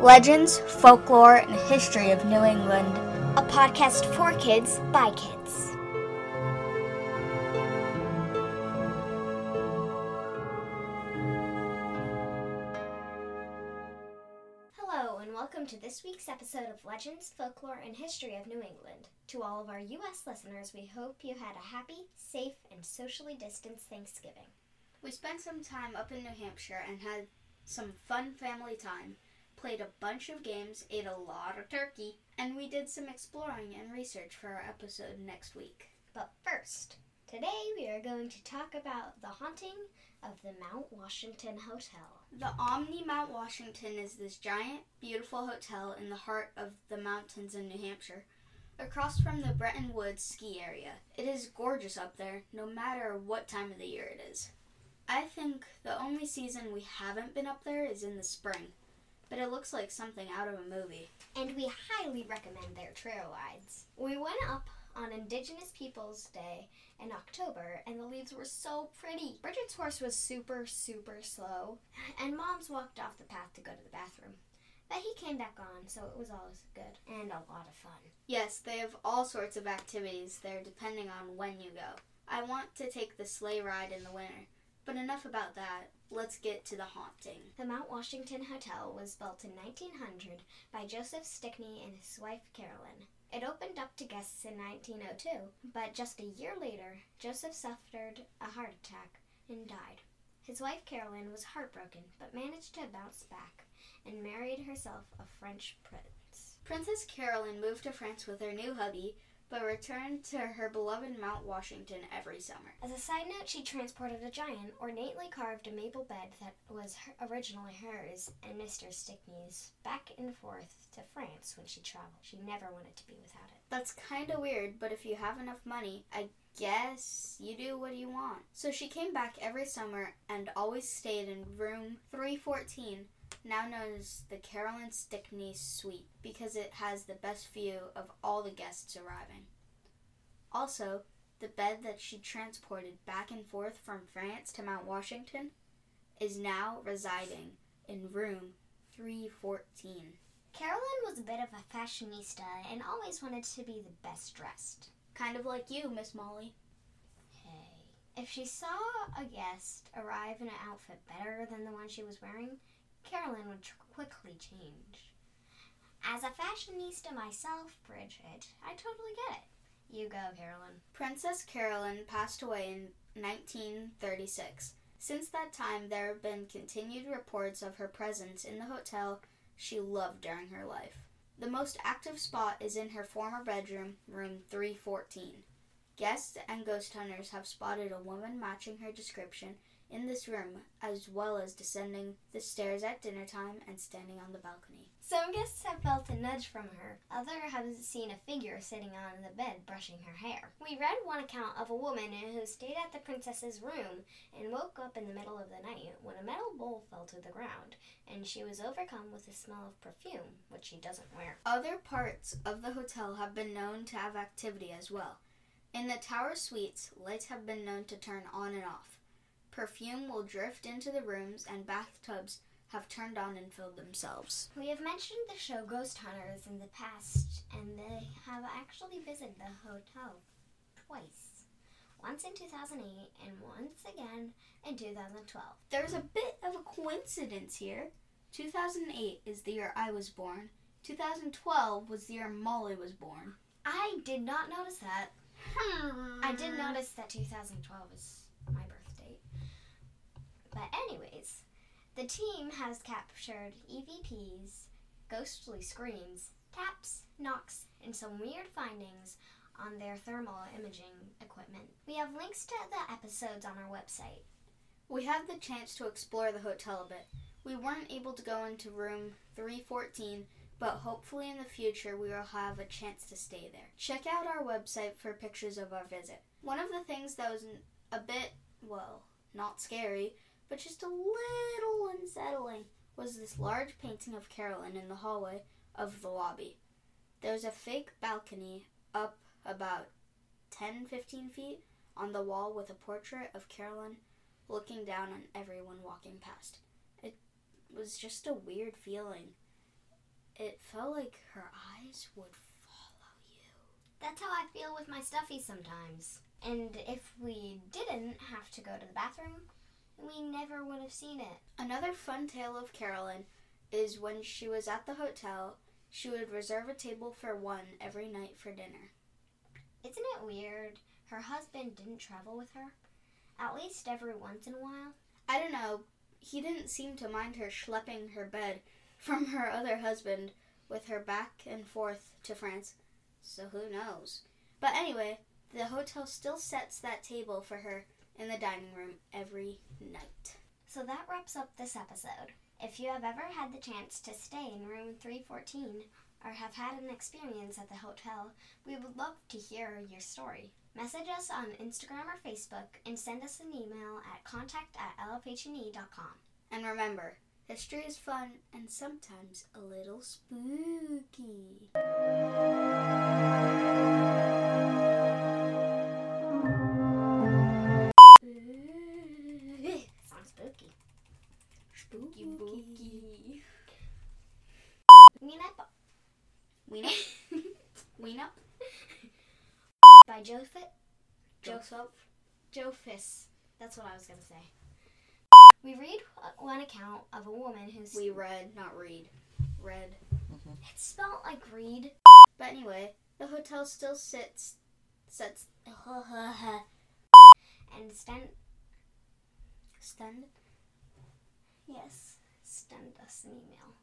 Legends, Folklore, and History of New England. A podcast for kids by kids. Hello, and welcome to this week's episode of Legends, Folklore, and History of New England. To all of our U.S. listeners, we hope you had a happy, safe, and socially distanced Thanksgiving. We spent some time up in New Hampshire and had some fun family time, played a bunch of games, ate a lot of turkey, and we did some exploring and research for our episode next week. But first, today we are going to talk about the haunting of the Mount Washington Hotel. The Omni Mount Washington is this giant, beautiful hotel in the heart of the mountains in New Hampshire, across from the Bretton Woods ski area. It is gorgeous up there, no matter what time of the year it is. I think the only season we haven't been up there is in the spring, but it looks like something out of a movie. and we highly recommend their trail rides. We went up on Indigenous Peoples Day in October, and the leaves were so pretty. Bridget's horse was super, super slow, and Mom's walked off the path to go to the bathroom. But he came back on, so it was always good and a lot of fun. Yes, they have all sorts of activities there depending on when you go. I want to take the sleigh ride in the winter, but enough about that. Let's get to the haunting. The Mount Washington Hotel was built in 1900 by Joseph Stickney and his wife Carolyn. It opened up to guests in 1902, but just a year later, Joseph suffered a heart attack and died. His wife Carolyn was heartbroken, but managed to bounce back and married herself a French prince. Princess Carolyn moved to France with her new hubby, but returned to her beloved Mount Washington every summer. As a side note, she transported a giant, ornately carved a maple bed that was her, originally hers and Mr. Stickney's back and forth to France when she traveled. She never wanted to be without it. That's kind of weird, but if you have enough money, I guess you do what you want. So she came back every summer and always stayed in room 314, now known as the Carolyn Stickney Suite, because it has the best view of all the guests arriving. Also, the bed that she transported back and forth from France to Mount Washington is now residing in room 314. Carolyn was a bit of a fashionista and always wanted to be the best dressed. Kind of like you, Miss Molly. Hey. If she saw a guest arrive in an outfit better than the one she was wearing, Carolyn would tr- quickly change. As a fashionista myself, Bridget, I totally get it. You go, Carolyn. Princess Carolyn passed away in 1936. Since that time, there have been continued reports of her presence in the hotel she loved during her life. The most active spot is in her former bedroom, room 314. Guests and ghost hunters have spotted a woman matching her description in this room, as well as descending the stairs at dinner time and standing on the balcony. Some guests have felt a nudge from her. Others have seen a figure sitting on the bed brushing her hair. We read one account of a woman who stayed at the princess's room and woke up in the middle of the night when a metal bowl fell to the ground and she was overcome with the smell of perfume, which she doesn't wear. Other parts of the hotel have been known to have activity as well. In the tower suites, lights have been known to turn on and off. Perfume will drift into the rooms, and bathtubs have turned on and filled themselves. We have mentioned the show Ghost Hunters in the past, and they have actually visited the hotel twice. Once in 2008 and once again in 2012. There's a bit of a coincidence here. 2008 is the year I was born. 2012 was the year Molly was born. I did not notice that. Hmm. I did notice that 2012 is my birth date. But, anyways, the team has captured EVPs, ghostly screams, taps, knocks, and some weird findings on their thermal imaging equipment. We have links to the episodes on our website. We had the chance to explore the hotel a bit. We weren't able to go into room 314, but hopefully in the future we will have a chance to stay there. Check out our website for pictures of our visit. One of the things that was a bit, well, not scary, but just a little unsettling was this large painting of Carolyn in the hallway of the lobby. There was a fake balcony up about 10 15 feet on the wall with a portrait of Carolyn looking down on everyone walking past. It was just a weird feeling. it felt like her eyes would follow you. That's how I feel with my stuffy sometimes. And if we didn't have to go to the bathroom, we never would have seen it. Another fun tale of Carolyn is when she was at the hotel, she would reserve a table for one every night for dinner. Isn't it weird? Her husband didn't travel with her, at least every once in a while. I don't know, he didn't seem to mind her schlepping her bed from her other husband with her back and forth to France. So who knows? But anyway, the hotel still sets that table for her in the dining room every night. So that wraps up this episode. If you have ever had the chance to stay in room 314 or have had an experience at the hotel, we would love to hear your story. Message us on Instagram or Facebook and send us an email at contact at lfhne.com. And remember, history is fun and sometimes a little spooky. Weenup Weena? Weena? by Joe Fit. Joseph? Joe Fiss. That's what I was gonna say. We read one account of a woman who's We read, not read. Read. Mm-hmm. it's spelled like read. But anyway, the hotel still sits, sets, and send stand yes, send us an email.